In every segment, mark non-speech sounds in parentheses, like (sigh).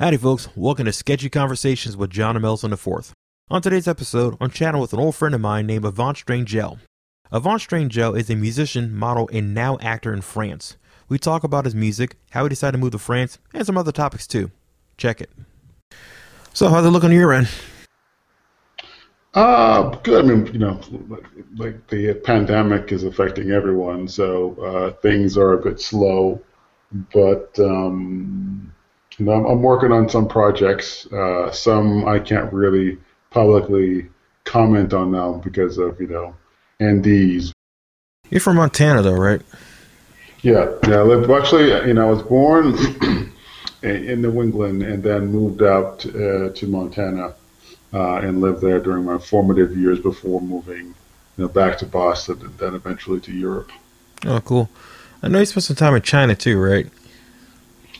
Howdy, folks. Welcome to Sketchy Conversations with John and Melson IV. On today's episode, I'm chatting with an old friend of mine named Avant Strangel. Avant Strangel is a musician, model, and now actor in France. We talk about his music, how he decided to move to France, and some other topics too. Check it. So, how's it look on your end? Uh, good. I mean, you know, like the pandemic is affecting everyone, so uh, things are a bit slow. But um, know, I'm, I'm working on some projects. Uh, some I can't really publicly comment on now because of you know NDs. You're from Montana, though, right? Yeah, yeah. I lived, actually, you know, I was born (clears throat) in New England and then moved out uh, to Montana uh, and lived there during my formative years before moving you know, back to Boston and then eventually to Europe. Oh, cool. I know you spent some time in China too, right?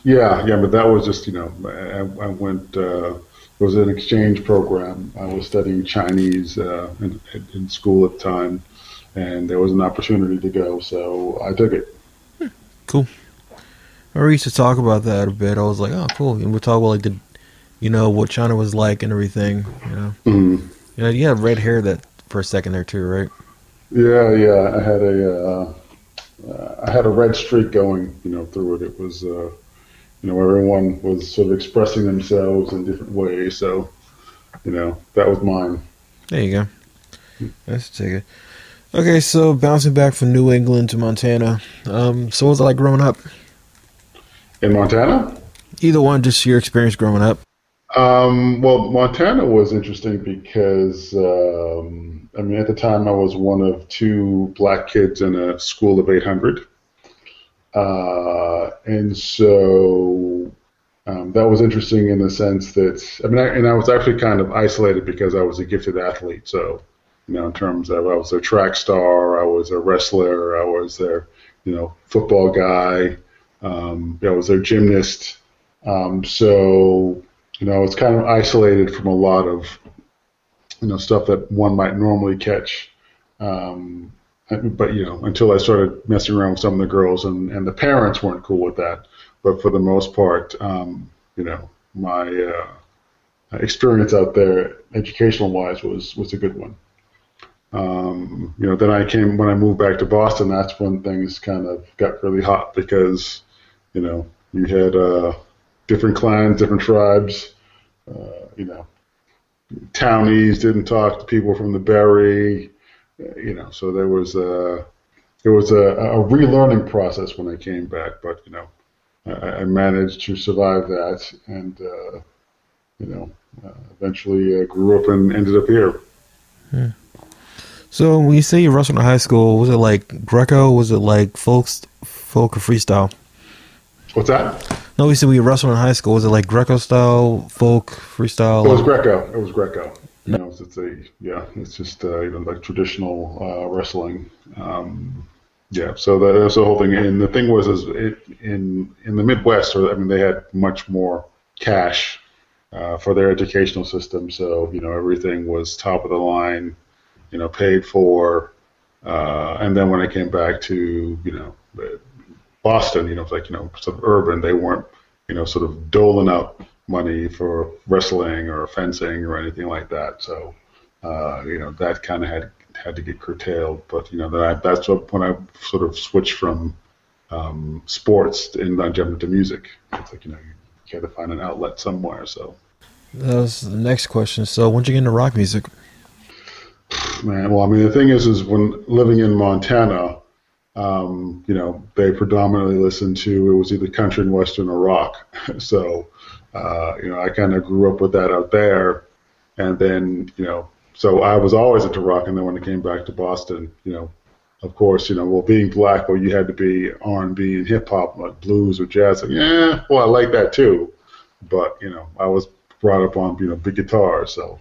Yeah, yeah, but that was just you know I, I went. Uh, it was an exchange program. I was studying Chinese uh, in, in school at the time, and there was an opportunity to go, so I took it. Cool. I used to talk about that a bit. I was like, oh, cool. And we talk about like the, you know, what China was like and everything. You know, mm-hmm. you know, you had red hair that for a second there too, right? Yeah, yeah. I had a, uh, uh, I had a red streak going, you know, through it. It was, uh, you know, everyone was sort of expressing themselves in different ways. So, you know, that was mine. There you go. Let's take it. Okay, so bouncing back from New England to Montana. Um, so what was it like growing up? In Montana? Either one, just your experience growing up. Um, well, Montana was interesting because, um, I mean, at the time I was one of two black kids in a school of 800. Uh, and so um, that was interesting in the sense that I mean, I, and I was actually kind of isolated because I was a gifted athlete. So, you know, in terms of I was a track star, I was a wrestler, I was their, you know, football guy, um, I was their gymnast. Um, so, you know, it's kind of isolated from a lot of, you know, stuff that one might normally catch. Um, but you know, until I started messing around with some of the girls, and, and the parents weren't cool with that. But for the most part, um, you know, my uh, experience out there, educational wise, was was a good one. Um, you know, then I came when I moved back to Boston. That's when things kind of got really hot because, you know, you had uh, different clans, different tribes. Uh, you know, townies didn't talk to people from the Berry you know, so there was a it was a, a relearning process when I came back, but you know, I, I managed to survive that, and uh, you know, uh, eventually uh, grew up and ended up here. Hmm. So when you say you wrestled in high school, was it like Greco? Was it like folk, folk or freestyle? What's that? No, we said we wrestled in high school. Was it like Greco style, folk, freestyle? It was Greco. It was Greco. You know, it's a yeah, it's just uh, you know like traditional uh, wrestling. Um, yeah, so that, that's the whole thing. And the thing was, is it, in in the Midwest, or I mean, they had much more cash uh, for their educational system. So you know, everything was top of the line, you know, paid for. Uh, and then when I came back to you know Boston, you know, it's like you know, sort of urban, they weren't you know sort of doling out money for wrestling or fencing or anything like that. So, uh, you know, that kind of had had to get curtailed. But you know, that I, that's what, when I sort of switched from um, sports and I jumped into music. It's like you know, you had to find an outlet somewhere. So that was the next question. So, when'd you get into rock music? Man, well, I mean, the thing is, is when living in Montana, um, you know, they predominantly listened to it was either country and western or rock. (laughs) so uh, you know, I kind of grew up with that out there, and then you know, so I was always into rock, and then when I came back to Boston, you know, of course, you know, well, being black, well, you had to be R&B and hip hop, like blues or jazz. Like, yeah, well, I like that too, but you know, I was brought up on you know big guitar, so.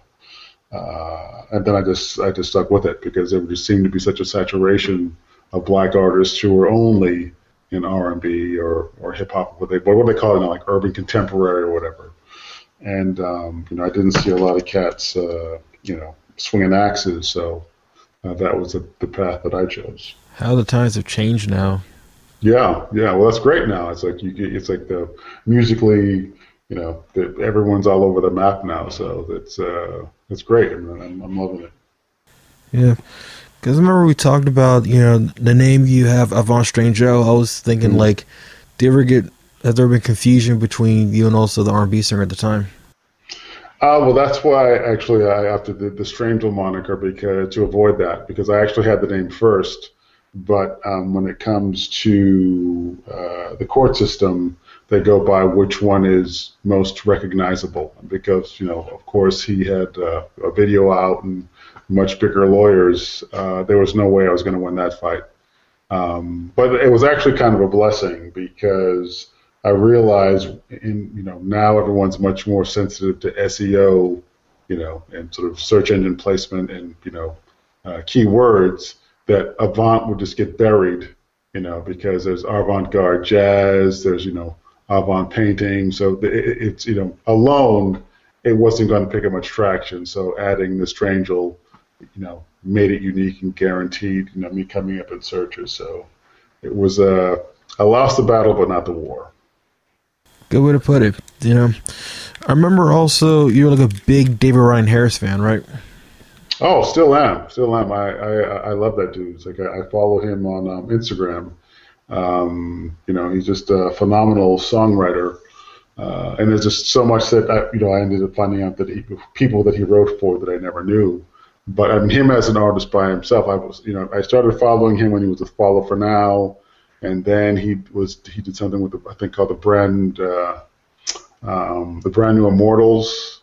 Uh, and then I just I just stuck with it because there just seemed to be such a saturation of black artists who were only in R and B or or hip hop, what they what do they call it now, like urban contemporary or whatever. And um, you know, I didn't see a lot of cats, uh, you know, swinging axes, so uh, that was the, the path that I chose. How the times have changed now. Yeah, yeah. Well, that's great now. It's like you get, it's like the musically, you know, that everyone's all over the map now. So it's uh, it's great. I mean, I'm, I'm loving it. Yeah. Because remember we talked about you know the name you have Avant Strange I was thinking mm-hmm. like, do you ever get has there been confusion between you and also the R&B singer at the time? Uh, well, that's why actually I opted the, the Strangel moniker because to avoid that because I actually had the name first, but um, when it comes to uh, the court system, they go by which one is most recognizable because you know of course he had uh, a video out and much bigger lawyers. Uh, there was no way I was going to win that fight. Um, but it was actually kind of a blessing because I realized in you know now everyone's much more sensitive to SEO, you know, and sort of search engine placement and you know uh, keywords that Avant would just get buried, you know, because there's avant-garde jazz, there's you know avant painting, so it's you know alone it wasn't going to pick up much traction. So adding the Strangel, you know, made it unique and guaranteed, you know, me coming up in searches. So it was a uh, I lost the battle, but not the war. Good way to put it. You know, I remember also you were like a big David Ryan Harris fan, right? Oh, still am, still am. I I, I love that dude. It's like I, I follow him on um, Instagram. Um, you know, he's just a phenomenal songwriter. Uh, and there's just so much that I, you know I ended up finding out that he, people that he wrote for that I never knew. But I mean, him as an artist by himself, I was you know I started following him when he was a Follow for Now and then he was he did something with the, I think called the brand uh, um, the brand new Immortals.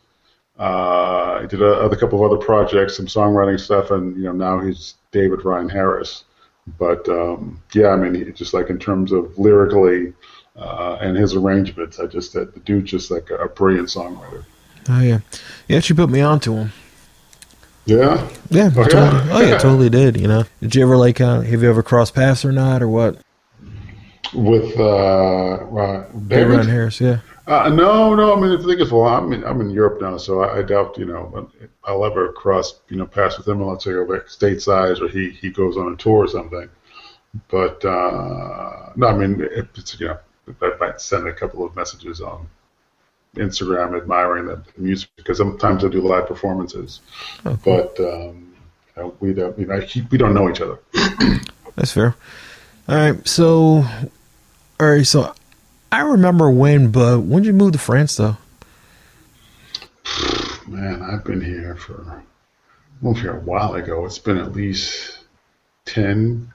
Uh, he did a, a, couple of other projects, some songwriting stuff, and you know now he's David Ryan Harris. But um, yeah, I mean, he, just like in terms of lyrically uh, and his arrangements, I just that the dude's just like a, a brilliant songwriter. Oh yeah, he actually put me onto him. Yeah. Yeah. Oh, totally, yeah. oh yeah, totally did. You know, did you ever like? Uh, have you ever crossed paths or not, or what? with uh, uh, David Harris. Yeah. Uh, no, no. I mean, the thing is, well, I'm in, I'm in Europe now, so I, I doubt you know I'll ever cross you know pass with him unless I go back stateside or he he goes on a tour or something. But uh, no, I mean, it's you know I might send a couple of messages on Instagram admiring the music because sometimes I do live performances, oh, cool. but um, you know, we don't you know we don't know each other. (clears throat) That's fair. All right, so all right, so I remember when, but when did you move to France, though? (sighs) Man, I've been here for moved here a while ago. It's been at least ten,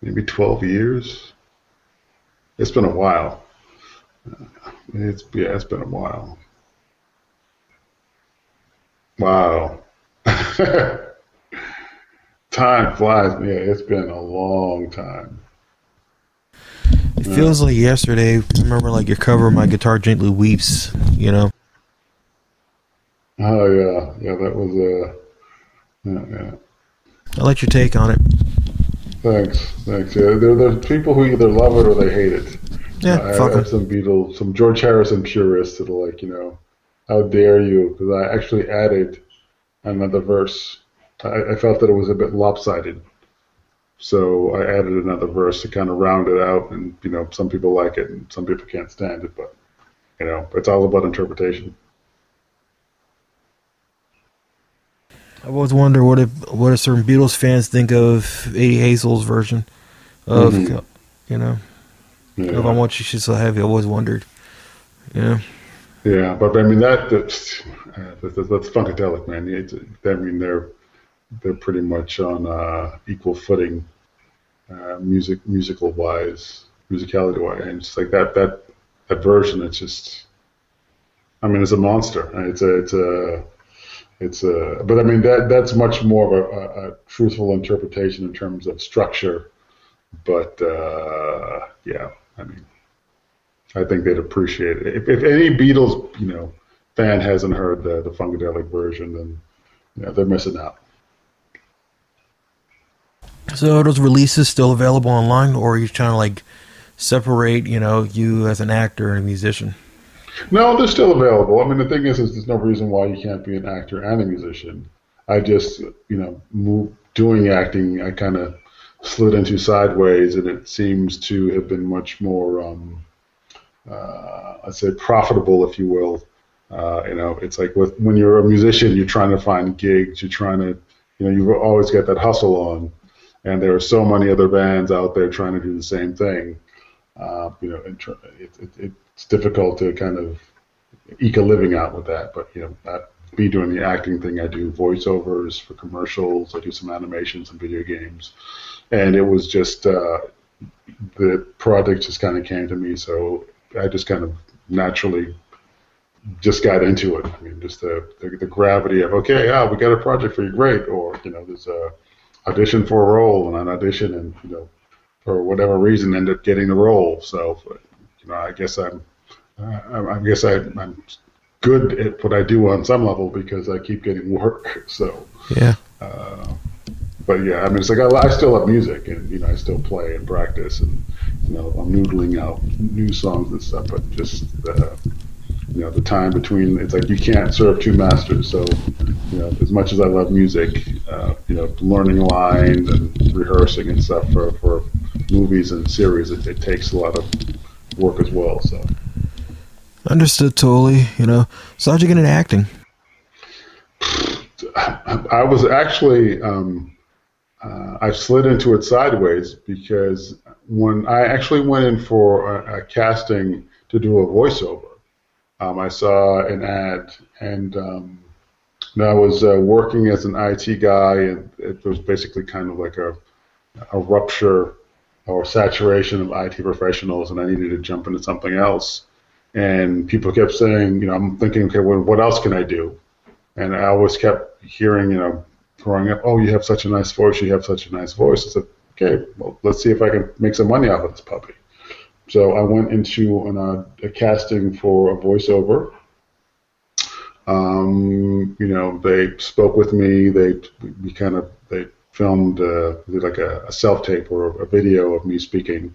maybe twelve years. It's been a while. It's yeah, it's been a while. Wow. (laughs) Time flies. Yeah, it's been a long time. It yeah. feels like yesterday. I remember like your cover of my guitar gently weeps. You know. Oh yeah, yeah. That was a. Uh, yeah, yeah. I'll let you take on it. Thanks, thanks. Yeah, there, there's people who either love it or they hate it. Yeah, I, I have some Beatles, some George Harrison purists that are like, you know, how dare you? Because I actually added another verse. I, I felt that it was a bit lopsided. So I added another verse to kind of round it out, and you know, some people like it and some people can't stand it, but you know, it's all about interpretation. I always wonder what if what if certain Beatles fans think of Eddie Hazel's version of mm-hmm. you know yeah. if I want you so heavy. I always wondered. Yeah. Yeah, but I mean that that's that's, that's funkadelic, man. I mean they're they're pretty much on uh, equal footing uh, music musical wise, musicality wise, and it's like that that that version. It's just, I mean, it's a monster. It's a it's a it's a. But I mean that that's much more of a, a, a truthful interpretation in terms of structure. But uh, yeah, I mean, I think they'd appreciate it. If, if any Beatles, you know, fan hasn't heard the the funkadelic version, then yeah, they're missing out. So are those releases still available online, or are you trying to like separate, you know, you as an actor and a musician? No, they're still available. I mean, the thing is, is there's no reason why you can't be an actor and a musician. I just, you know, move, doing acting, I kind of slid into sideways, and it seems to have been much more um, uh, let's say profitable, if you will. Uh, you know, it's like with when you're a musician, you're trying to find gigs, you're trying to, you know, you've always get that hustle on, and there are so many other bands out there trying to do the same thing. Uh, you know, it, it, it's difficult to kind of eke a living out with that. But you know, that, me doing the acting thing, I do voiceovers for commercials, I do some animations and video games, and it was just uh, the project just kind of came to me, so I just kind of naturally just got into it. I mean, just the, the, the gravity of okay, yeah, we got a project for you, great, or you know, there's a audition for a role and an audition, and you know, for whatever reason, end up getting the role. So, you know, I guess I'm, uh, I guess I, I'm good at what I do on some level because I keep getting work. So, yeah. Uh, but yeah, I mean, it's like I, I still love music, and you know, I still play and practice, and you know, I'm noodling out new songs and stuff. But just uh, you know, the time between it's like you can't serve two masters. So, you know, as much as I love music, uh, you know, learning lines and rehearsing and stuff for for movies and series, it, it takes a lot of work as well. So. Understood totally. You know, so how'd you get into acting? I was actually um, uh, I slid into it sideways because when I actually went in for a, a casting to do a voiceover, um, I saw an ad and, um, and I was uh, working as an IT guy, and it was basically kind of like a, a rupture or saturation of IT professionals, and I needed to jump into something else. And people kept saying, you know, I'm thinking, okay, well, what else can I do? And I always kept hearing, you know, growing up, oh, you have such a nice voice, you have such a nice voice. I said, okay, well, let's see if I can make some money off of this puppy. So I went into an, uh, a casting for a voiceover. Um, you know, they spoke with me. They we kind of they filmed uh, like a, a self tape or a video of me speaking,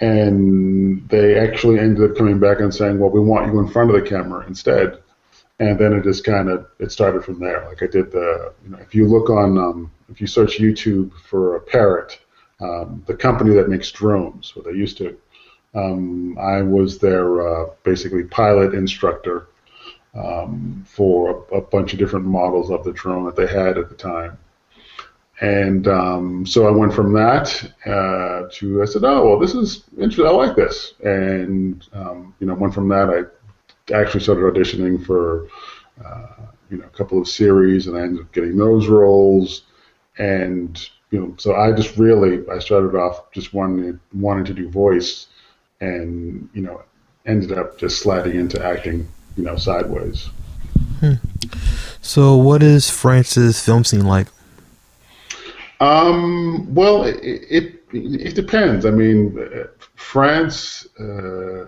and they actually ended up coming back and saying, "Well, we want you in front of the camera instead." And then it just kind of it started from there. Like I did the, you know, if you look on, um, if you search YouTube for a parrot, um, the company that makes drones, what they used to, um, I was their uh, basically pilot instructor um, for a, a, bunch of different models of the drone that they had at the time. And um, so I went from that uh, to I said, oh well, this is interesting. I like this, and um, you know, went from that. I actually started auditioning for uh, you know a couple of series, and I ended up getting those roles. And you know, so I just really I started off just wanting wanting to do voice, and you know, ended up just sliding into acting, you know, sideways. Hmm. So, what is France's film scene like? Um, well, it, it, it depends. I mean, France, uh,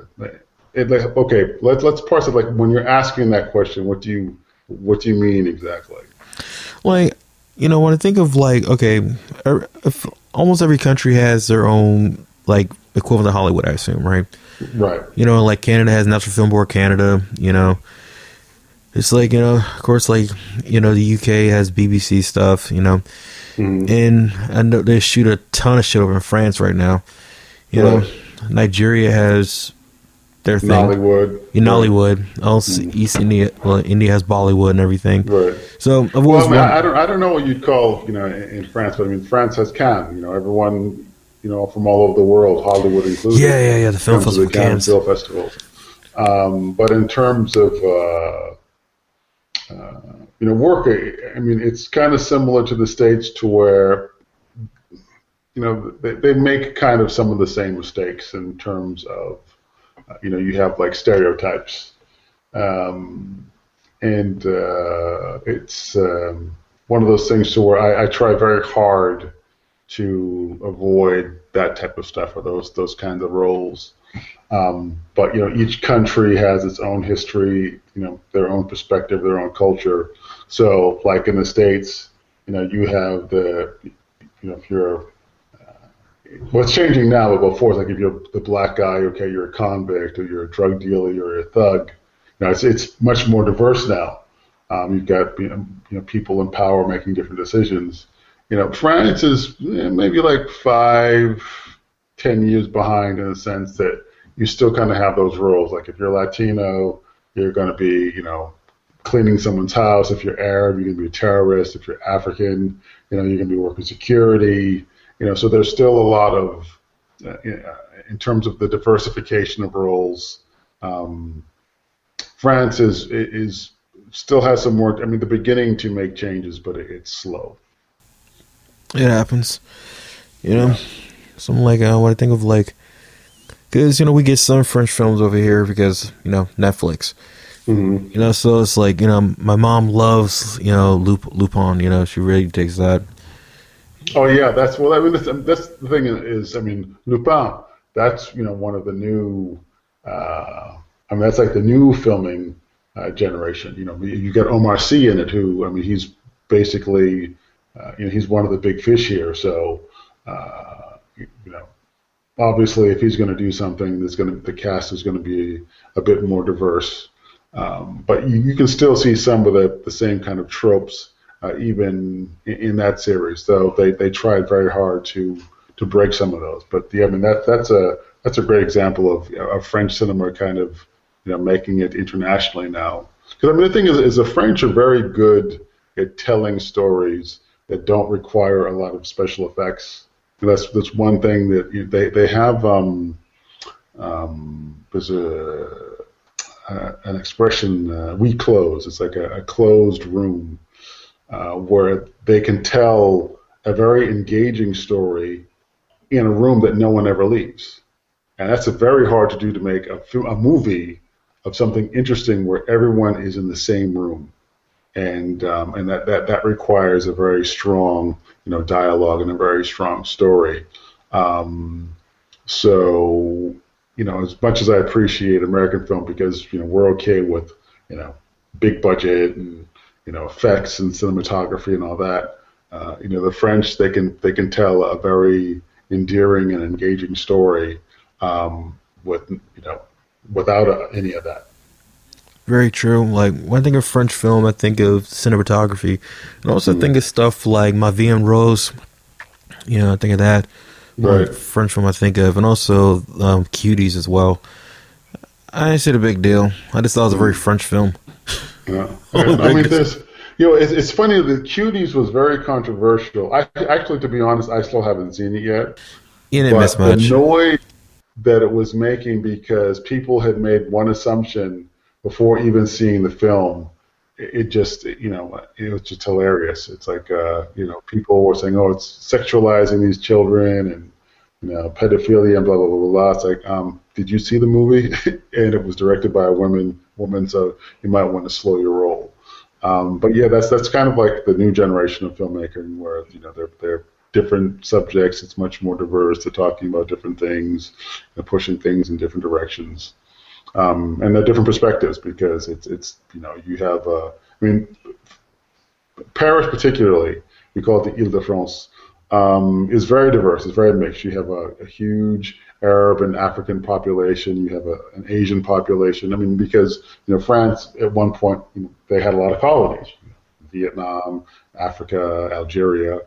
it, like, okay, let's let's parse it. Like when you're asking that question, what do you what do you mean exactly? Like you know, when I think of like okay, er, almost every country has their own like equivalent to Hollywood, I assume, right? Right. You know, like Canada has National Film Board Canada. You know, it's like you know, of course, like you know, the UK has BBC stuff. You know, mm-hmm. and I know they shoot a ton of shit over in France right now. You right. know, Nigeria has their thing. Nollywood. In Nollywood. Also, mm. East India. Well, India has Bollywood and everything. Right. So I've well, I, mean, I, don't. I don't know what you'd call you know in France, but I mean France has Cannes. You know, everyone you know from all over the world, Hollywood included. Yeah, yeah, yeah. The film festival, the Cannes Film Festival. Um, but in terms of uh, uh, you know work, I mean, it's kind of similar to the states to where you know they, they make kind of some of the same mistakes in terms of you know, you have like stereotypes, um, and uh, it's um, one of those things to where I, I, try very hard to avoid that type of stuff or those those kinds of roles. Um, but you know, each country has its own history, you know, their own perspective, their own culture. So, like in the states, you know, you have the, you know, if you're what's changing now, but before, like if you're the black guy, okay, you're a convict, or you're a drug dealer, you're a thug. You know, it's it's much more diverse now. Um, you've got you know, you know people in power making different decisions. You know, France is maybe like five, ten years behind in the sense that you still kind of have those roles. Like if you're Latino, you're going to be, you know, cleaning someone's house. If you're Arab, you're going to be a terrorist. If you're African, you know, you're going to be working security. You know, so there's still a lot of, uh, in terms of the diversification of roles. Um, France is is still has some work. I mean, the beginning to make changes, but it, it's slow. It happens, you know. Yeah. Something like uh, what I think of like, because you know we get some French films over here because you know Netflix. Mm-hmm. You know, so it's like you know, my mom loves you know Lup- Lupin. You know, she really takes that. Oh yeah, that's well. I mean, that's, that's the thing is, I mean, Lupin. That's you know one of the new. Uh, I mean, that's like the new filming uh, generation. You know, you got Omar Sy in it, who I mean, he's basically, uh, you know, he's one of the big fish here. So, uh, you, you know, obviously, if he's going to do something, that's going to the cast is going to be a bit more diverse. Um, but you, you, can still see some of the, the same kind of tropes uh, even in, that series. Though they, they tried very hard to to break some of those. But yeah, I mean that that's a that's a great example of, you know, of French cinema kind of you know making it internationally now. Because I mean the thing is, is the French are very good at telling stories that don't require a lot of special effects. And that's that's one thing that you, they they have. Um, um, there's a uh, an expression, uh, huis clos. It's like a, a closed room uh, where they can tell a very engaging story in a room that no one ever leaves. And that's very hard to do to make a, a movie of something interesting where everyone is in the same room. And um, and that, that, that requires a very strong you know dialogue and a very strong story. Um, so you know, as much as I appreciate American film because you know we're okay with you know big budget and you know effects and cinematography and all that. Uh, you know, the French they can they can tell a very endearing and engaging story um, with you know without uh, any of that. Very true. Like when I think of French film, I think of cinematography, and also mm. think of stuff like Vie en Rose. You know, I think of that right. French film I think of, and also um, Cuties as well. I didn't see the big deal. I just thought it was a very French film. Yeah, I mean, this. You know, it's, it's funny. The Cuties was very controversial. I actually, to be honest, I still haven't seen it yet. You didn't miss much. Annoyed that it was making because people had made one assumption before even seeing the film it just you know it was just hilarious. It's like uh, you know people were saying, oh, it's sexualizing these children and you know pedophilia and blah blah blah blah. It's like, um, did you see the movie? (laughs) and it was directed by a woman woman, so you might want to slow your roll. Um, but yeah, that's that's kind of like the new generation of filmmaking where you know they're they're different subjects. It's much more diverse. They're talking about different things, and pushing things in different directions um, and they're different perspectives because it's it's you know you have uh, I mean Paris particularly we call it the Ile-de-France um, is very diverse. It's very mixed. You have a, a huge Arab and African population. You have a, an Asian population. I mean because you know France at one point you know, they had a lot of colonies, Vietnam, Africa, Algeria,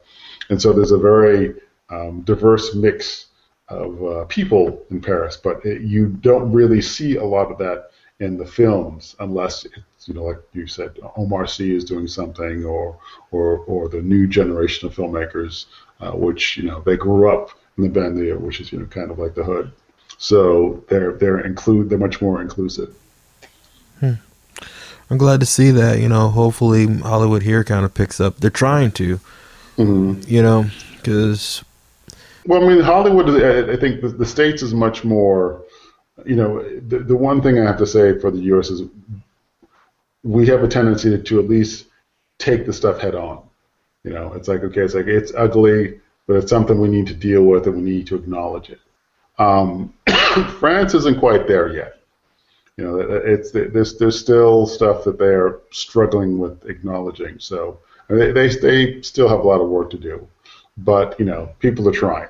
and so there's a very um, diverse mix of uh, people in Paris, but it, you don't really see a lot of that in the films unless it's you know like you said Omar Sy is doing something or or or the new generation of filmmakers uh, which you know they grew up in the banlieue which is you know kind of like the hood so they're they're include they're much more inclusive hmm. I'm glad to see that you know hopefully Hollywood here kind of picks up they're trying to mm-hmm. you know because well, I mean, Hollywood. I think the, the states is much more. You know, the the one thing I have to say for the U.S. is we have a tendency to, to at least take the stuff head on. You know, it's like okay, it's like it's ugly, but it's something we need to deal with and we need to acknowledge it. Um, (coughs) France isn't quite there yet. You know, it's there's there's still stuff that they're struggling with acknowledging. So they, they they still have a lot of work to do, but you know, people are trying.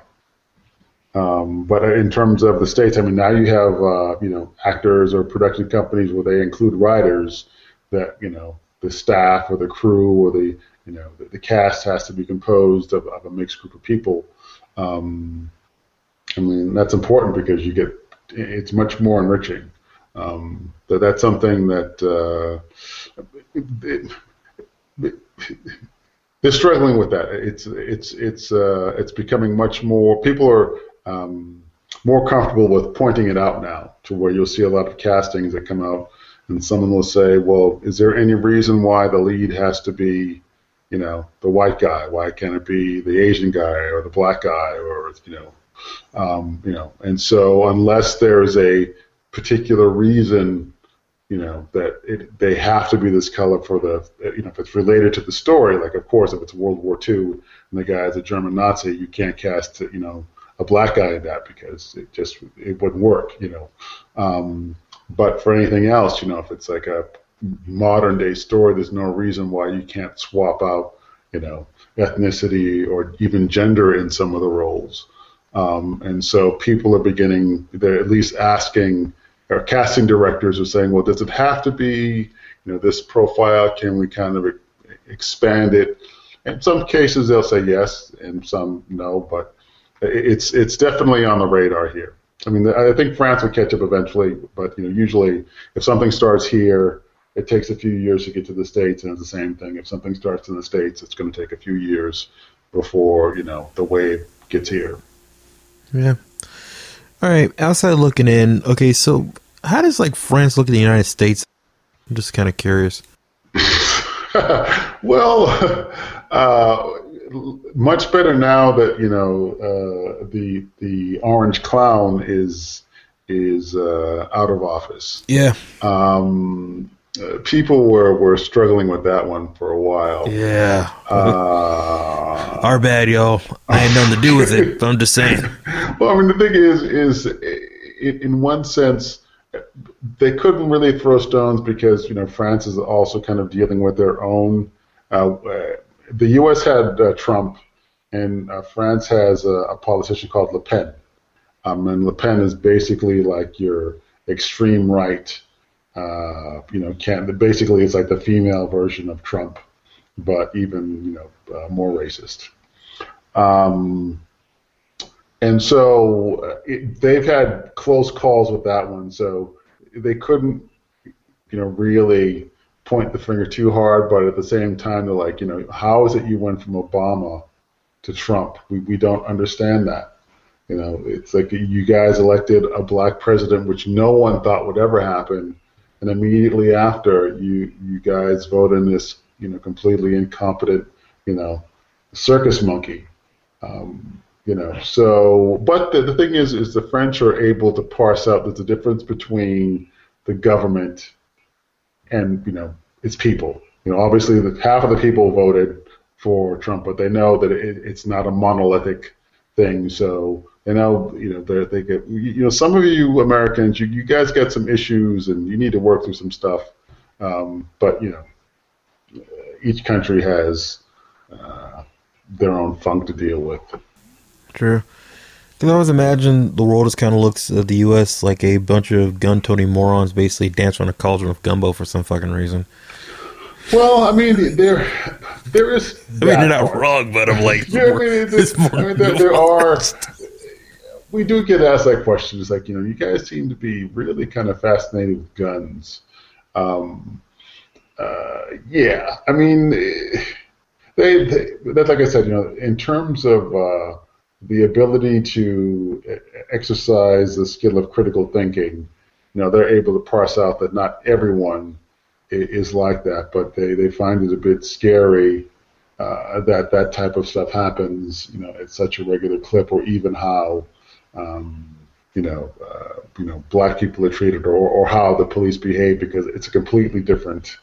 Um, but in terms of the states, I mean, now you have uh, you know actors or production companies where they include writers that you know the staff or the crew or the you know the, the cast has to be composed of, of a mixed group of people. Um, I mean, that's important because you get it's much more enriching. Um, that that's something that uh, they're struggling with that. It's it's it's uh, it's becoming much more. People are um, more comfortable with pointing it out now, to where you'll see a lot of castings that come out, and someone will say, "Well, is there any reason why the lead has to be, you know, the white guy? Why can't it be the Asian guy or the black guy or you know, um, you know?" And so, unless there's a particular reason you know that it, they have to be this color for the you know if it's related to the story like of course if it's World War II and the guy's a German Nazi you can't cast you know a black guy in that because it just it wouldn't work you know um, but for anything else you know if it's like a modern day story there's no reason why you can't swap out you know ethnicity or even gender in some of the roles um, and so people are beginning they're at least asking our casting directors are saying, well, does it have to be, you know, this profile? Can we kind of expand it? In some cases, they'll say yes, and some no, but it's it's definitely on the radar here. I mean, I think France will catch up eventually, but you know, usually if something starts here, it takes a few years to get to the states, and it's the same thing. If something starts in the states, it's going to take a few years before you know the wave gets here. Yeah. All right, outside looking in. Okay, so how does like France look at the United States? I'm just kind of curious. (laughs) well, (laughs) uh, much better now that you know uh, the the orange clown is is uh, out of office. Yeah. Um, uh, people were, were struggling with that one for a while. Yeah. Uh, (laughs) Our bad, y'all. I had nothing to do with it. I'm just saying. (laughs) well, I mean, the thing is, is in one sense, they couldn't really throw stones because you know France is also kind of dealing with their own. Uh, the U.S. had uh, Trump, and uh, France has a, a, politician called Le Pen, um, and Le Pen is basically like your extreme right uh, you know, can basically it's like the female version of Trump, but even you know uh, more racist. Um, and so uh, it, they've had close calls with that one, so they couldn't, you know, really point the finger too hard. But at the same time, they're like, you know, how is it you went from Obama to Trump? We we don't understand that. You know, it's like you guys elected a black president, which no one thought would ever happen and immediately after you you guys vote in this you know completely incompetent you know circus monkey. Um, you know so but the, the thing is is the french are able to parse out there's a difference between the government and you know its people. You know obviously the, half of the people voted for trump but they know that it, it's not a monolithic thing. So you know, you know, they they get, you know, some of you Americans, you, you guys got some issues and you need to work through some stuff. Um, but you know, each country has uh, their own funk to deal with. True. Because I always imagine the world just kind of looks at the U.S. like a bunch of gun-toting morons basically dance on a cauldron of gumbo for some fucking reason. Well, I mean, there, there is. I mean, you're not part. wrong, but I'm like, (laughs) yeah, I mean, I mean there, (laughs) there are we do get asked that question. It's like, you know, you guys seem to be really kind of fascinated with guns. Um, uh, yeah, I mean, they, they, that's like I said, you know, in terms of uh, the ability to exercise the skill of critical thinking, you know, they're able to parse out that not everyone is like that, but they, they find it a bit scary uh, that that type of stuff happens, you know, at such a regular clip, or even how um, you know, uh, you know, black people are treated, or, or how the police behave, because it's a completely different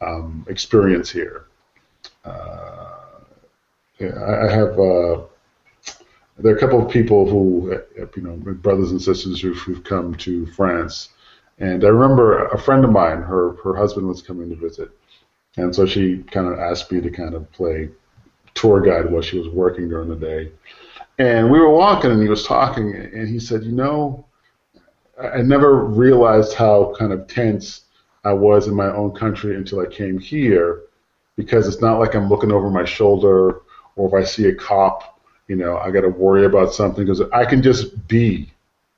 um, experience here. Uh, yeah, I, I have. Uh, there are a couple of people who, you know, brothers and sisters who've, who've come to France, and I remember a friend of mine, her her husband was coming to visit, and so she kind of asked me to kind of play tour guide while she was working during the day. And we were walking, and he was talking, and he said, "You know, I never realized how kind of tense I was in my own country until I came here, because it's not like I'm looking over my shoulder, or if I see a cop, you know, I got to worry about something because I can just be,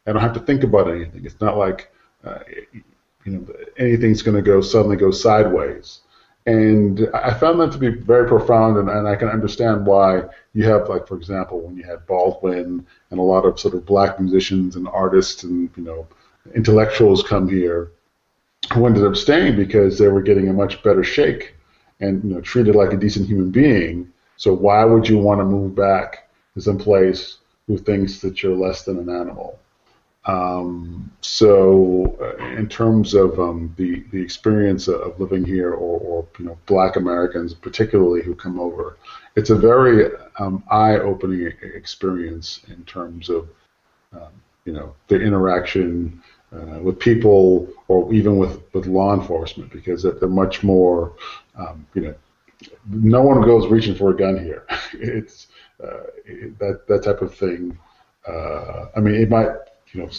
I don't have to think about anything. It's not like uh, you know anything's going to go suddenly go sideways. And I found that to be very profound, and, and I can understand why you have, like, for example, when you had Baldwin and a lot of sort of black musicians and artists and you know intellectuals come here who ended up staying because they were getting a much better shake and you know treated like a decent human being. So why would you want to move back to some place who thinks that you're less than an animal? Um, so, uh, in terms of um, the the experience of living here, or, or, you know, Black Americans particularly who come over, it's a very um, eye-opening experience in terms of um, you know the interaction uh, with people, or even with with law enforcement, because they're much more um, you know. No one goes reaching for a gun here. (laughs) it's uh, that that type of thing. Uh, I mean, it might you know,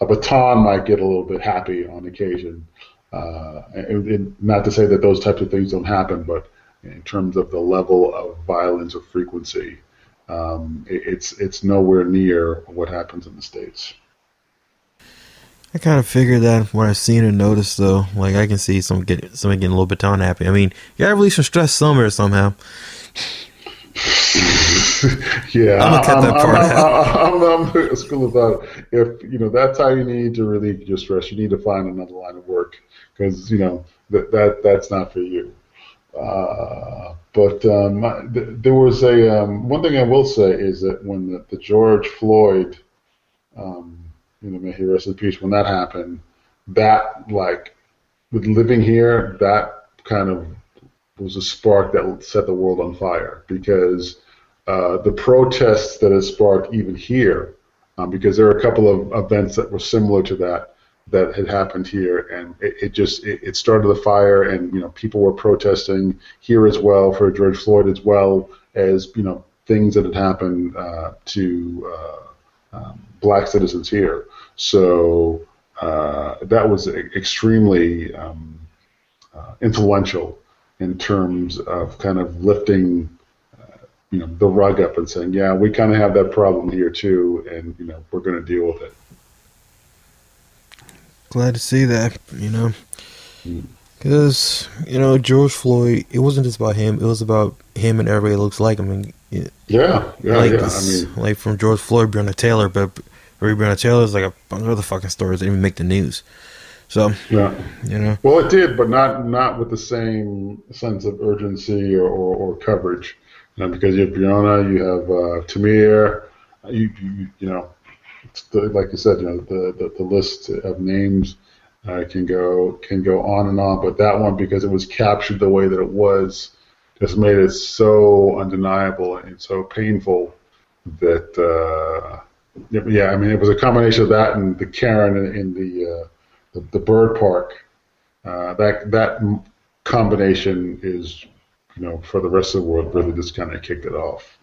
a baton might get a little bit happy on occasion. Uh, and, and not to say that those types of things don't happen, but in terms of the level of violence or frequency, um, it, it's it's nowhere near what happens in the states. I kind of figured that when I've seen and noticed, though. Like I can see some get somebody getting a little bit baton happy. I mean, you gotta release some stress somewhere somehow. (laughs) yeah, I'm gonna cut that part I'm, out. I'm, I'm, I'm, school about if you know that's how you need to relieve your stress. You need to find another line of work because you know that that that's not for you. Uh, but um, th- there was a um, one thing I will say is that when the, the George Floyd, um, you know, may he rest in peace, when that happened, that like with living here, that kind of was a spark that set the world on fire because uh, the protests that has sparked even here, um, because there are a couple of events that were similar to that that had happened here, and it, it just it, it, started the fire, and you know people were protesting here as well for George Floyd as well as you know things that had happened uh, to uh, um, black citizens here. So uh, that was extremely um, uh, influential in terms of kind of lifting uh, you know the rug up and saying, yeah, we kind of have that problem here too, and you know we're going to deal with it. Glad to see that, you know, because mm. you know George Floyd. It wasn't just about him; it was about him and everybody looks like. I mean, it, yeah, yeah, like yeah. I mean, like from George Floyd, Breonna Taylor, but Breonna Taylor is like a bunch of other fucking stories that didn't even make the news. So yeah, you know. Well, it did, but not not with the same sense of urgency or, or, or coverage. You know, because you have Breonna, you have uh, Tamir, you, you you know, the, like you said, you know, the the, the list of names uh, can go can go on and on. But that one, because it was captured the way that it was, just made it so undeniable and so painful that. Uh, yeah, I mean, it was a combination of that and the Karen in, the uh, the, the bird park. Uh, that that combination is, you know, for the rest of the world, really just kind of kicked it off.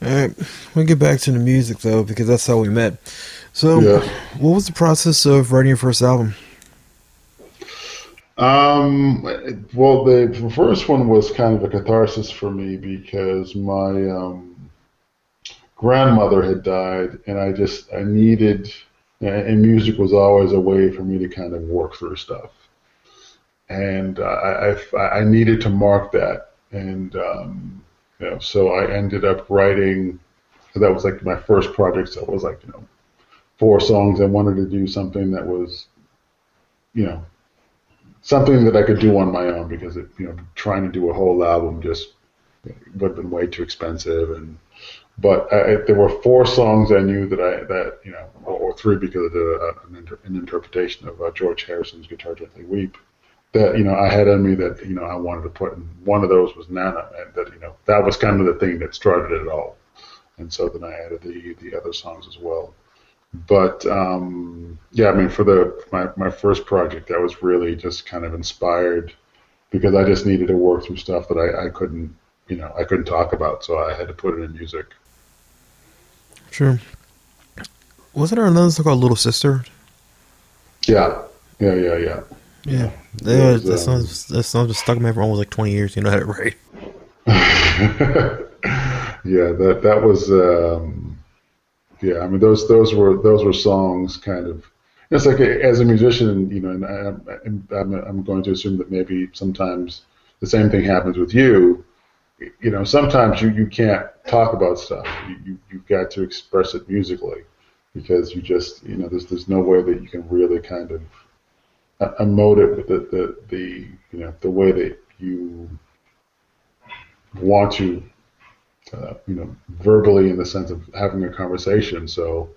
All right, we'll get back to the music though, because that's how we met. So, yeah. what was the process of writing your first album? Um, well, the first one was kind of a catharsis for me because my um, grandmother had died, and I just I needed and music was always a way for me to kind of work through stuff. And uh, I, I, I needed to mark that, and um, know, so I ended up writing. That was like my first project. So it was like you know, four songs. I wanted to do something that was, you know, something that I could do on my own because it, you know, trying to do a whole album just would have been way too expensive and but I, there were four songs I knew that I that you know, or, three because of the, uh, an, inter, an, interpretation of uh, George Harrison's "Guitar Gently Weep." That you know I had in me that you know I wanted to put, and one of those was Nana, and that you know that was kind of the thing that started it all. And so then I added the the other songs as well. But um, yeah, I mean, for the my my first project, I was really just kind of inspired because I just needed to work through stuff that I, I couldn't you know I couldn't talk about, so I had to put it in music. Sure. Wasn't there another song called Little Sister? Yeah, yeah, yeah, yeah. Yeah, yeah was, that, sounds, that song just stuck in my head for almost like twenty years. You know that (laughs) right? (laughs) yeah, that that was um, yeah, I mean those those were those were songs kind of. It's like a, as a musician, you know, and I, I'm, I'm I'm going to assume that maybe sometimes the same thing happens with you. You know, sometimes you, you can't talk about stuff. You, you you've got to express it musically because you just you know there's there's no way that you can really kind of emote it with the, the, the you know the way that you want to uh, you know verbally in the sense of having a conversation. So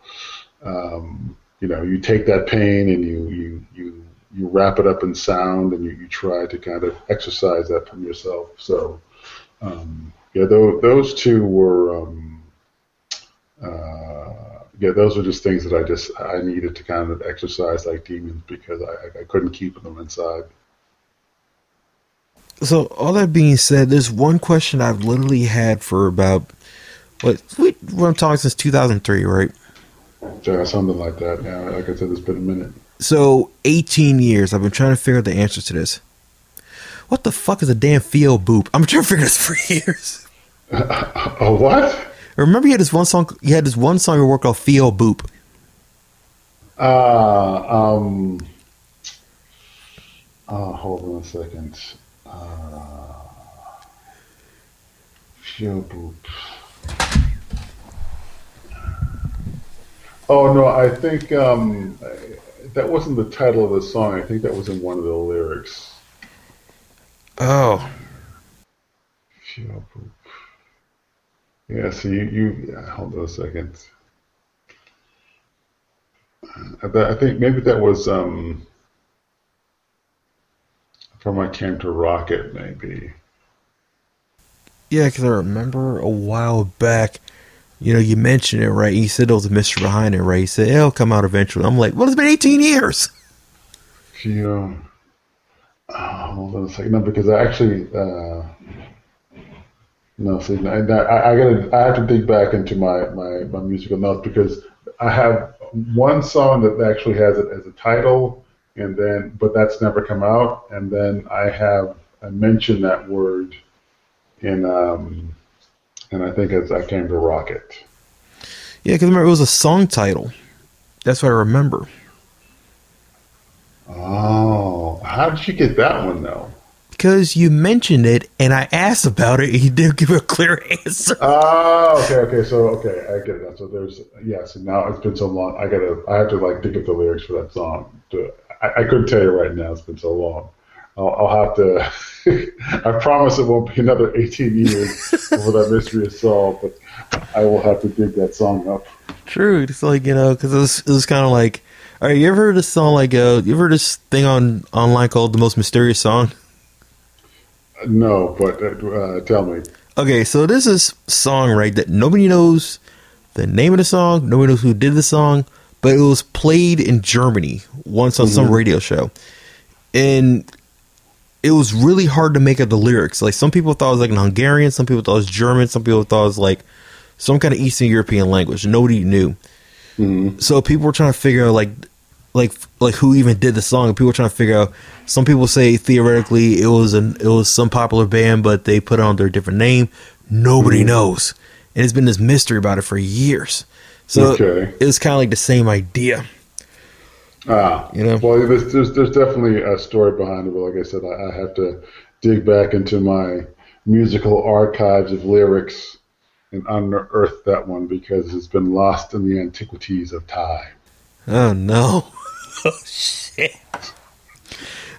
um, you know you take that pain and you you you you wrap it up in sound and you, you try to kind of exercise that from yourself. So um, yeah those, those two were um, uh, yeah, those are just things that I just I needed to kind of exercise like demons because I, I couldn't keep them inside. So all that being said, there's one question I've literally had for about what we I'm talking since 2003, right? Yeah, something like that. Yeah, like I said, it's been a minute. So 18 years. I've been trying to figure out the answer to this. What the fuck is a damn feel boop? I'm trying to figure this for (laughs) years. a what? Remember, you had this one song. You had this one song you worked called "Feel Boop." Uh, um. Uh, hold on a second. Uh, Feel Boop. Oh no, I think um, that wasn't the title of the song. I think that was in one of the lyrics. Oh. Feel Boop. Yeah, so you, you yeah, hold on a second. I, think maybe that was um, from I Came to Rocket, maybe. Yeah, because I remember a while back, you know, you mentioned it, right? You said there was a mystery behind it, right? You said it'll come out eventually. I'm like, well, it's been 18 years. Yeah. Oh, hold on a second. No, because I actually, uh, no, see, I, I, I gotta, I have to dig back into my, my, my musical notes because I have one song that actually has it as a title, and then, but that's never come out, and then I have, I mentioned that word in, um, and I think it's I came to Rocket. Yeah, because remember it was a song title. That's what I remember. Oh, how did you get that one though? Because you mentioned it and I asked about it, you didn't give a clear (laughs) answer. Oh, okay, okay. So, okay, I get it. So there's, yes, and now it's been so long. I gotta, I have to like dig up the lyrics for that song. To, I, I couldn't tell you right now. It's been so long. I'll, I'll have to. (laughs) I promise it won't be another 18 years before that mystery is solved, but I will have to dig that song up. True. It's like you know, because it was, it was kind of like. All right, you ever heard this song like uh, you ever heard this thing on online called "The Most Mysterious Song"? No, but uh, tell me. Okay, so this is song right that nobody knows the name of the song, nobody knows who did the song, but it was played in Germany once on mm-hmm. some radio show, and it was really hard to make out the lyrics. Like some people thought it was like an Hungarian, some people thought it was German, some people thought it was like some kind of Eastern European language. Nobody knew. Mm-hmm. So people were trying to figure out like like like who even did the song. People trying to figure out. Some people say theoretically it was an it was some popular band, but they put it under a different name. Nobody mm-hmm. knows, and it's been this mystery about it for years. So okay. it was kind of like the same idea. Ah, you know. Well, there's, there's, there's definitely a story behind it, but like I said, I, I have to dig back into my musical archives of lyrics and unearth that one because it's been lost in the antiquities of time. Oh no. (laughs) oh shit.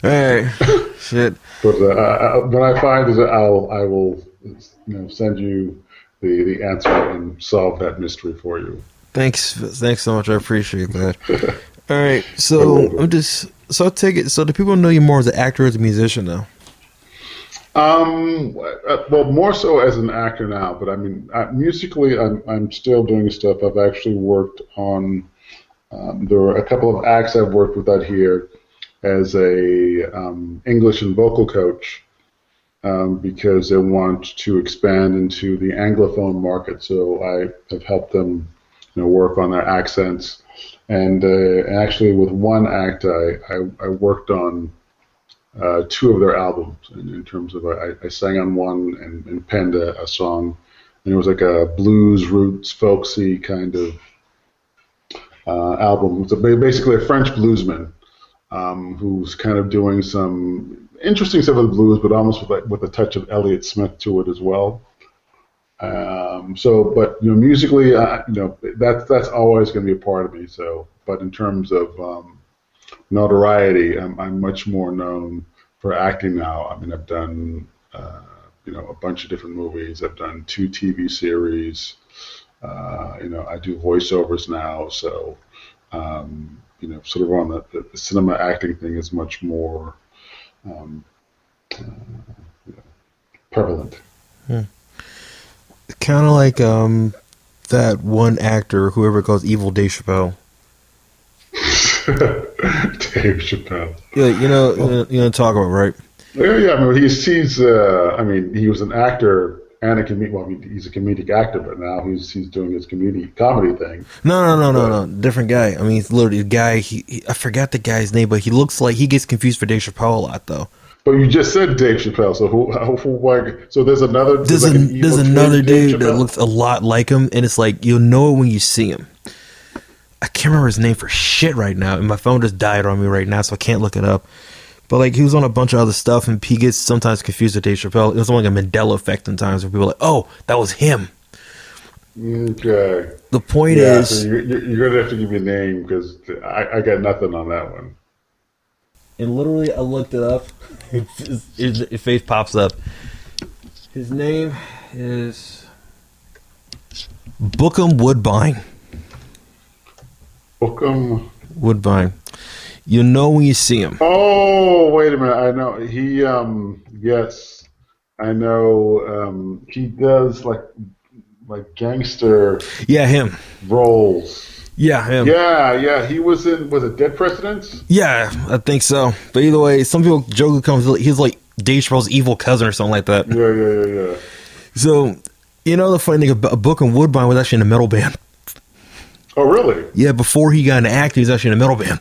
All right, shit. But uh, I, when I find it, I'll I will you know send you the the answer and solve that mystery for you. Thanks, thanks so much. I appreciate that. (laughs) All right, so I'm just so I take it. So do people know you more as an actor or as a musician now? Um, uh, well, more so as an actor now, but I mean, uh, musically, I'm I'm still doing stuff. I've actually worked on um, there are a couple of acts I've worked with out here as a um, English and vocal coach um, because they want to expand into the Anglophone market. So I have helped them, you know, work on their accents. And, uh, actually, with one act, I, I, I worked on uh, two of their albums in, in terms of I, I, sang on one and, and penned a, a, song, and it was like a blues roots folksy kind of uh, album. It's a, basically a French bluesman um, who's kind of doing some interesting stuff with the blues, but almost with like, with a touch of Elliott Smith to it as well. Um, so, but you know, musically, uh, you know, that's that's always going to be a part of me. So, but in terms of um, notoriety, I'm, I'm much more known for acting now. I mean, I've done uh, you know a bunch of different movies. I've done two TV series. You know, I do voiceovers now, so um, you know, sort of on the, the, cinema acting thing is much more um, uh, you know, prevalent. Hmm. Kind of like um, that one actor, whoever calls Evil Dave Chappelle. (laughs) Dave Chappelle. Yeah, you know, well, you know, talk about right. Yeah, yeah. I mean, he's he's. Uh, I mean, he was an actor and a comedic. Well, he's a comedic actor, but now he's he's doing his comedy comedy thing. No, no, no, no, no. Different guy. I mean, he's literally a guy. He, he, I forgot the guy's name, but he looks like he gets confused for Dave Chappelle a lot, though. But you just said Dave Chappelle, so who? who like, so there's another. There's, there's, like there's another dude that looks a lot like him, and it's like you'll know it when you see him. I can't remember his name for shit right now, and my phone just died on me right now, so I can't look it up. But like he was on a bunch of other stuff, and he gets sometimes confused with Dave Chappelle. It was like a Mandela effect sometimes, where people are like, "Oh, that was him." Okay. The point yeah, is, so you're, you're, gonna have to give me a name because I, I got nothing on that one. And literally, I looked it up. his, (laughs) his face pops up. His name is Bokeem Woodbine. Bokeem Woodbine. You know when you see him. Oh, wait a minute. I know he. Um, yes, I know. Um, he does like like gangster. Yeah, him roles. Yeah, him. Yeah, yeah. He was in. Was it Dead Presidents? Yeah, I think so. But either way, some people joke comes. He's like Dave Chappelle's evil cousin or something like that. Yeah, yeah, yeah, yeah. So, you know, the funny thing about Bokeem Woodbine was actually in a metal band. Oh, really? Yeah, before he got into acting, he was actually in a metal band.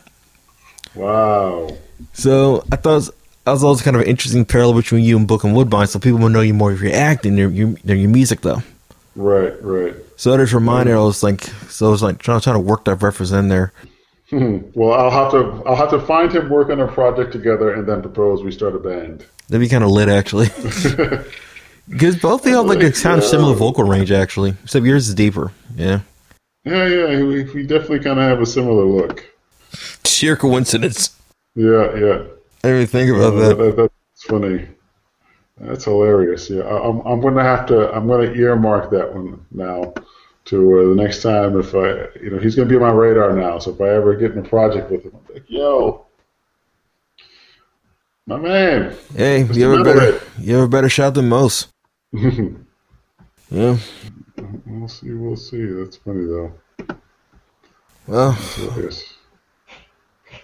Wow. So I thought it was, always kind of an interesting parallel between you and Bokeem Woodbine. So people will know you more if you're acting than your, your, your music, though. Right, right. So that is reminded. I was like, so I was like trying, trying to work that reference in there. Hmm. Well, I'll have to I'll have to find him work on a project together and then propose we start a band. That'd be kind of lit, actually. (laughs) Because both they have like a kind of similar vocal range, actually, except yours is deeper. Yeah. Yeah, yeah. We, we definitely kind of have a similar look. Sheer coincidence. Yeah, yeah. I didn't even think about that. that. That's funny. That's hilarious. Yeah, I'm I'm going to have to I'm going to earmark that one now to uh, the next time if I you know he's going to be on my radar now. So if I ever get in a project with him, I'm like, yo, my man. Hey, you have a better you have a better shot than most. (laughs) yeah. We'll see. We'll see. That's funny though. Well,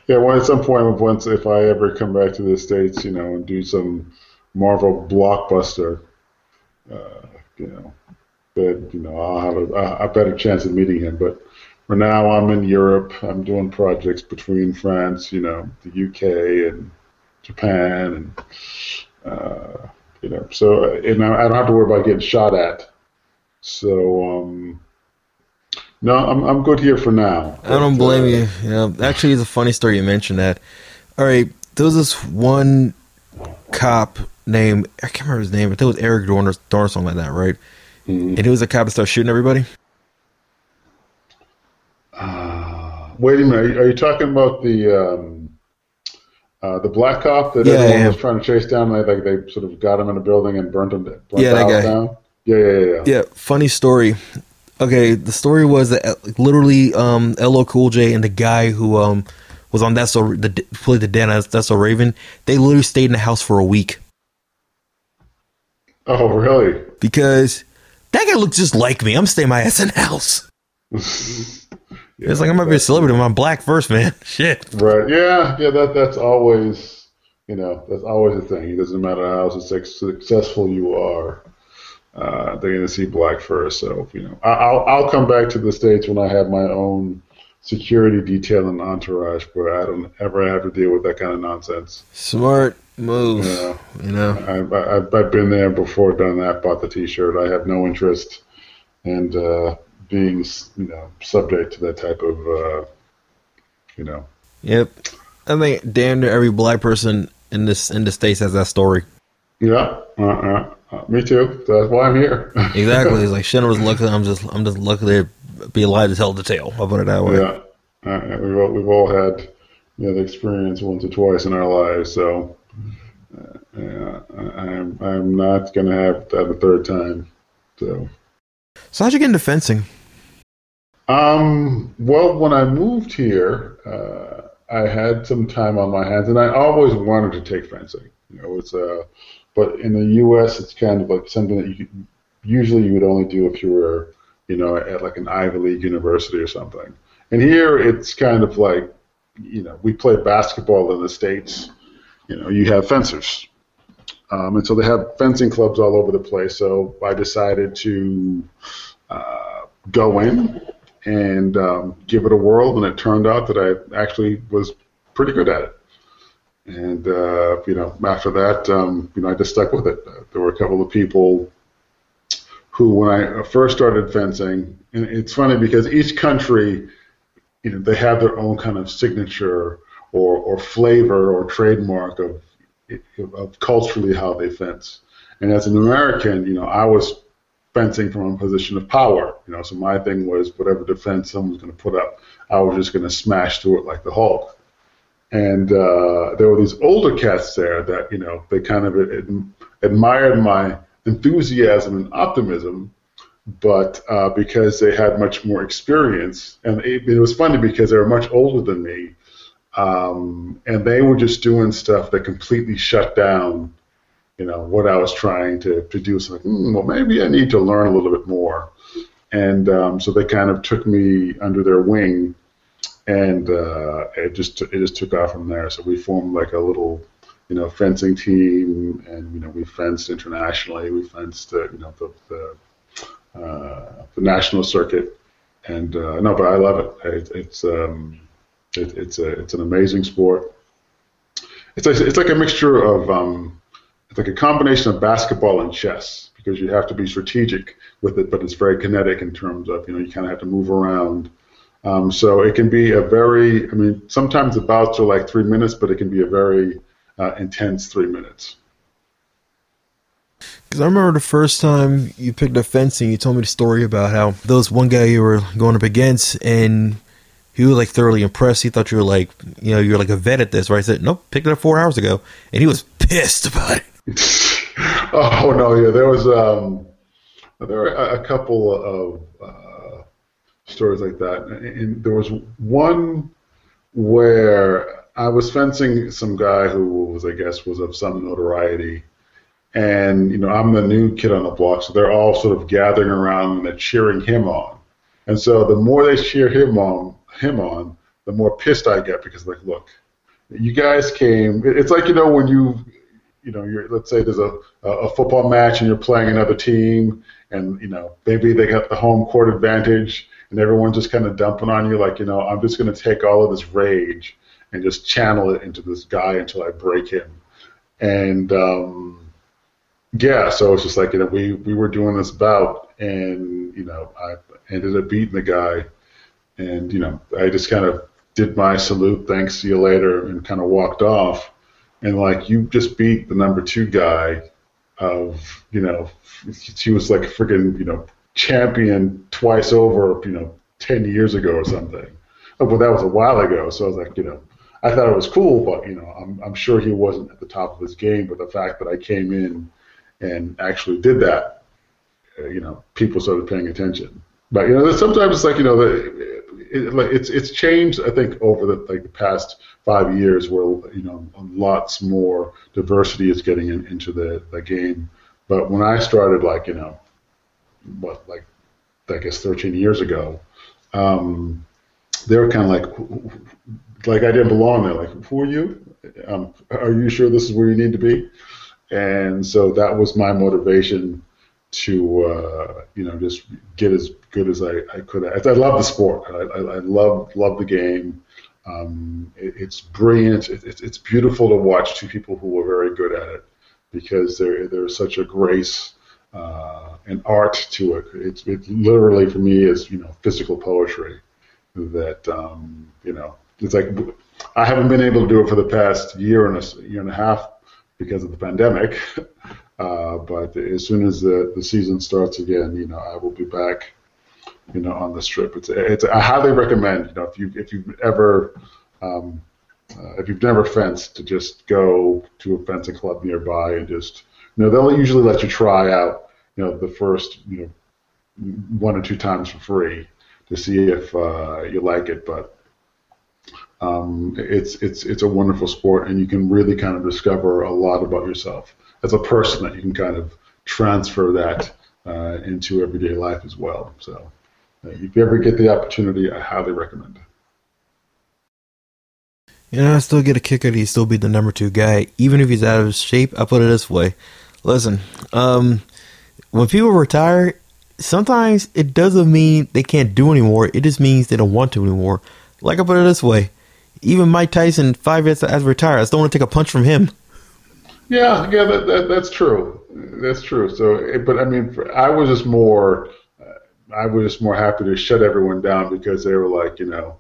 yeah. Well, at some point, once if I ever come back to the states, you know, and do some Marvel blockbuster, uh, you know, that you know I'll have a, a better chance of meeting him. But for now, I'm in Europe. I'm doing projects between France, you know, the UK and Japan, and uh, you know, so and I don't have to worry about getting shot at. So um, no, I'm I'm good here for now. I don't blame uh, you. Yeah, actually, it's a funny story you mentioned that. All right, there was this one cop named I can't remember his name, but it was Eric Dorner, Dorner, something like that, right? Mm-hmm. And he was a cop that started shooting everybody. Uh, wait a minute, are you talking about the um, uh, the black cop that yeah, everyone yeah. was trying to chase down? Like, like they sort of got him in a building and burnt him. Burnt yeah, that guy. Down? Yeah, yeah, yeah, yeah. Yeah, funny story. Okay, the story was that uh, literally um, LL Cool J and the guy who um, was on That's So the played the Dan That's So Raven. They literally stayed in the house for a week. Oh, really? Because that guy looks just like me. I'm staying my ass in the house. yeah, (laughs) it's like I might be a celebrity. I'm black first, man. (laughs) Shit. Right. Yeah. Yeah. That that's always you know that's always a thing. It doesn't matter how successful you are. Uh, they're going to see black first. So you know, I'll I'll come back to the states when I have my own security detail and entourage, but I don't ever have to deal with that kind of nonsense. Smart move. Yeah. You know, I, have I've been there before, done that, bought the T-shirt. I have no interest in uh, being you know subject to that type of uh, you know. Yep, I think damn near every black person in this in the states has that story. Yeah, uh, uh, uh, me too. That's why I'm here. (laughs) exactly. It's like. I was lucky. I'm just I'm just lucky to be alive to tell the tale. I'll put it that way. Yeah, uh, we've all, we've all had you know the experience once or twice in our lives. So uh, yeah, I'm I'm not gonna have that a third time. So. So how'd you get into fencing? Um. Well, when I moved here, uh, I had some time on my hands, and I always wanted to take fencing. You know, it's a, uh, but in the U.S., it's kind of like something that you could, usually you would only do if you were, you know, at like an Ivy League university or something. And here, it's kind of like, you know, we play basketball in the states. You know, you have fencers, um, and so they have fencing clubs all over the place. So I decided to uh, go in and um, give it a whirl, and it turned out that I actually was pretty good at it. And uh, you know, after that, um, you know, I just stuck with it. Uh, there were a couple of people who, when I first started fencing, and it's funny because each country, you know, they have their own kind of signature or, or flavor or trademark of of culturally how they fence. And as an American, you know, I was fencing from a position of power. You know, so my thing was whatever defense someone's going to put up, I was just going to smash through it like the Hulk. And uh, there were these older cats there that you know they kind of ad- admired my enthusiasm and optimism, but uh, because they had much more experience, and it, it was funny because they were much older than me, um, and they were just doing stuff that completely shut down, you know, what I was trying to, to do. So like, mm, well, maybe I need to learn a little bit more. And um, so they kind of took me under their wing, and uh, it just it just took off from there. So we formed like a little, you know, fencing team, and you know, we fenced internationally. We fenced, uh, you know, the the, uh, the national circuit, and uh, no, but I love it. it it's um, it, it's a it's an amazing sport. It's like, it's like a mixture of um, it's like a combination of basketball and chess because you have to be strategic with it, but it's very kinetic in terms of you know you kind of have to move around. Um, so it can be a very I mean sometimes the bouts are like three minutes, but it can be a very uh, intense three minutes. Because I remember the first time you picked up fencing, you told me the story about how there was one guy you were going up against, and he was like thoroughly impressed. He thought you were like, you know, you're like a vet at this, right? I said, nope, picked it up four hours ago, and he was (laughs) pissed about it. (laughs) oh no, yeah, there was um, there were a, couple of uh, stories like that, and there was one where I was fencing some guy who was, I guess, was of some notoriety, and you know, I'm the new kid on the block, so they're all sort of gathering around and they're cheering him on. And so the more they cheer him on, him on, the more pissed I get because like, look, you guys came. It's like you know when you, you know, you're let's say there's a a football match and you're playing another team, and you know maybe they got the home court advantage, and everyone's just kind of dumping on you like you know I'm just going to take all of this rage and just channel it into this guy until I break him, and um, yeah, so it's just like you know we we were doing this bout, and you know I ended up beating the guy and you know, I just kind of did my salute, thanks, see you later, and kind of walked off. And like, you just beat the number two guy of, you know, she was like freaking, you know, champion twice over, you know, 10 years ago or something. Oh, but that was a while ago. So I was like, you know, I thought it was cool, but, you know, I'm, I'm sure he wasn't at the top of his game. But the fact that I came in and actually did that, uh, you know, people started paying attention. But, you know, sometimes it's like, you know, the, it, like it's it's changed. I think over the like the past five years, where you know lots more diversity is getting in, into the the game. But when I started, like you know, what like I guess 13 years ago, um, they were kind of like like I didn't belong there. Like, who are you? Um, are you sure this is where you need to be? And so that was my motivation to uh, you know just get as good as I, I could. I, I love the sport. I, I, I love love the game. Um, it, it's brilliant. It, it, it's beautiful to watch two people who are very good at it because there there's such a grace uh, an art to it. It's it literally for me is you know physical poetry that um, you know it's like I haven't been able to do it for the past year and a year and a half because of the pandemic. (laughs) Uh, but as soon as the, the season starts again, you know, I will be back, you know, on the strip. It's it's I highly recommend, you know, if you if you've ever um, uh, if you've never fenced, to just go to a fencing club nearby and just you know they'll usually let you try out, you know, the first you know one or two times for free to see if uh, you like it, but um, it's it's it's a wonderful sport, and you can really kind of discover a lot about yourself as a person that you can kind of transfer that uh, into everyday life as well. So, uh, if you ever get the opportunity, I highly recommend. You know, I still get a kick out of he still be the number two guy, even if he's out of shape. I put it this way: listen, um, when people retire, sometimes it doesn't mean they can't do anymore. It just means they don't want to anymore. Like I put it this way: even Mike Tyson, five years as retired, I still want to take a punch from him. Yeah, yeah, that, that that's true. That's true. So, but I mean, I was just more, I was just more happy to shut everyone down because they were like, you know,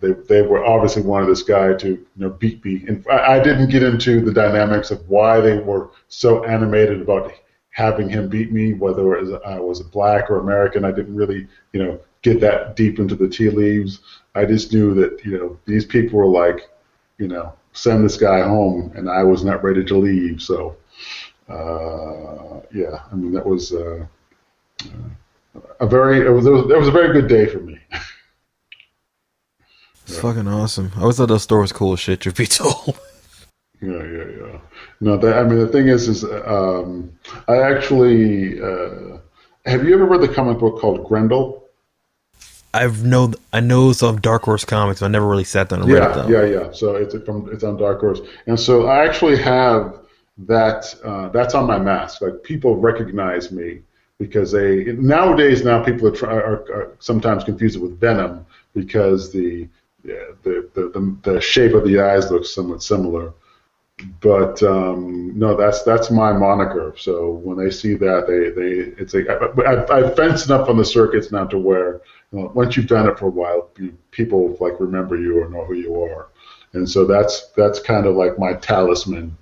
they they were obviously wanted this guy to you know beat me, and I, I didn't get into the dynamics of why they were so animated about having him beat me, whether it was, I was black or American. I didn't really, you know, get that deep into the tea leaves. I just knew that you know these people were like, you know, send this guy home, and I was not ready to leave. So, uh, yeah, I mean that was uh, a very it was it was a very good day for me. (laughs) It's yeah. fucking awesome. I always thought that store was cool as shit. Truth be told. Yeah, yeah, yeah. No, that, I mean the thing is, is um, I actually uh, have you ever read the comic book called Grendel? I've know I know some Dark Horse comics. I never really sat down and yeah, read them. Yeah, yeah, So it's from it's on Dark Horse, and so I actually have that. Uh, that's on my mask. Like people recognize me because they nowadays now people are, try, are, are sometimes confused it with Venom because the, the the, the the shape of the eyes looks somewhat similar. But um, no, that's that's my moniker. So when they see that, they they it's like I, I've fenced enough on the circuits now to where well, once you've done it for a while, you, people like remember you or know who you are, and so that's that's kind of like my talisman.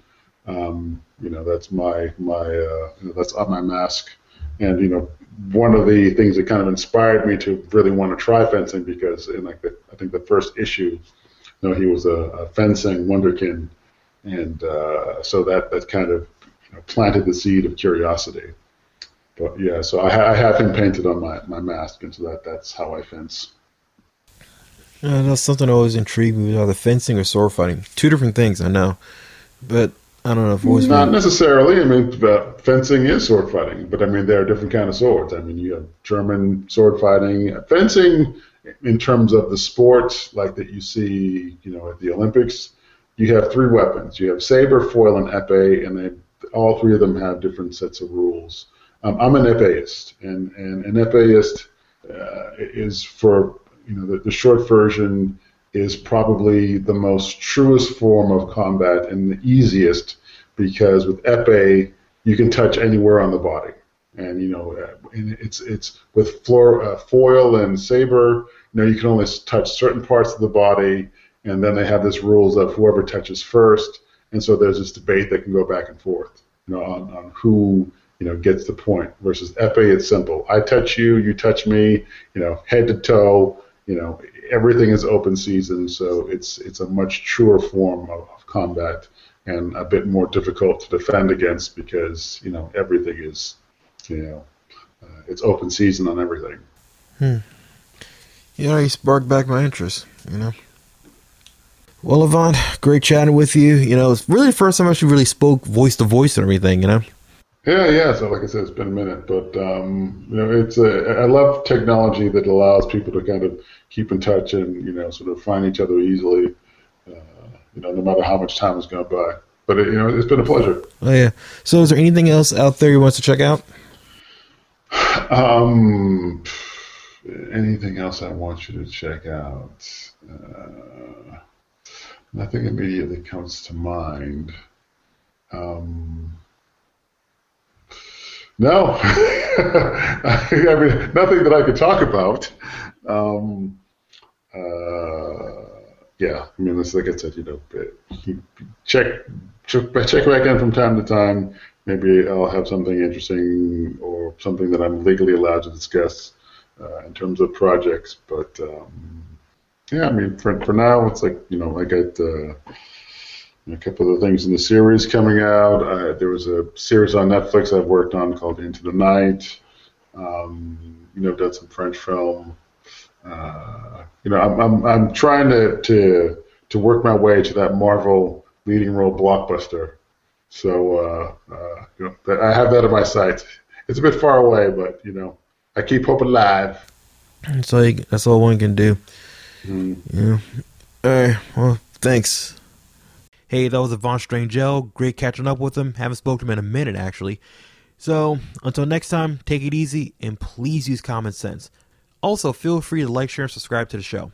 Um, you know, that's my my uh, you know, that's on my mask, and you know, one of the things that kind of inspired me to really want to try fencing because in like the, I think the first issue, you know, he was a, a fencing wonderkin, and uh, so that that kind of you know, planted the seed of curiosity. But yeah, so I, I have him painted on my, my mask, and so that that's how I fence. Yeah, that's something that always intrigued me either fencing or sword fighting. Two different things, I know, but I don't know. If always not necessarily. I mean, fencing is sword fighting, but I mean there are different kind of swords. I mean, you have German sword fighting, fencing. In terms of the sport, like that you see, you know, at the Olympics, you have three weapons. You have saber, foil, and epee, and they all three of them have different sets of rules. Um, I'm an epéist, and, and an epéist uh, is for you know the, the short version is probably the most truest form of combat and the easiest because with epee you can touch anywhere on the body, and you know uh, it's it's with floor, uh, foil and saber. You know you can only touch certain parts of the body, and then they have this rules of whoever touches first, and so there's this debate that can go back and forth, you know, on, on who you know, gets the point. Versus epee, it's simple. I touch you, you touch me, you know, head to toe. You know, everything is open season, so it's it's a much truer form of, of combat and a bit more difficult to defend against because you know everything is, you know, uh, it's open season on everything. Hmm. You know, you sparked back my interest. You know. Well, Avant, great chatting with you. You know, it's really the first time I actually really spoke voice to voice and everything. You know. Yeah, yeah. So, like I said, it's been a minute, but um, you know, it's a, I love technology that allows people to kind of keep in touch and you know, sort of find each other easily. Uh, you know, no matter how much time has gone by. But it, you know, it's been a pleasure. Oh yeah. So, is there anything else out there you want to check out? Um, anything else I want you to check out? Uh, nothing immediately comes to mind. Um, No, (laughs) I mean nothing that I could talk about. Um, uh, yeah, I mean, it's like I said, you know, check check check back in from time to time. Maybe I'll have something interesting or something that I'm legally allowed to discuss uh, in terms of projects. But um, yeah, I mean, for for now, it's like you know, I got. Uh, a couple of things in the series coming out. Uh, there was a series on Netflix I've worked on called Into the Night. Um, you know, I've done some French film. Uh, you know, I'm, I'm I'm trying to to to work my way to that Marvel leading role blockbuster. So uh, uh, you know, I have that in my sights. It's a bit far away, but you know, I keep hope alive. That's all. You, that's all one can do. Mm. Yeah. All right. Well, thanks. Hey, that was Avant Strangel. Great catching up with him. Haven't spoken to him in a minute, actually. So, until next time, take it easy and please use common sense. Also, feel free to like, share, and subscribe to the show.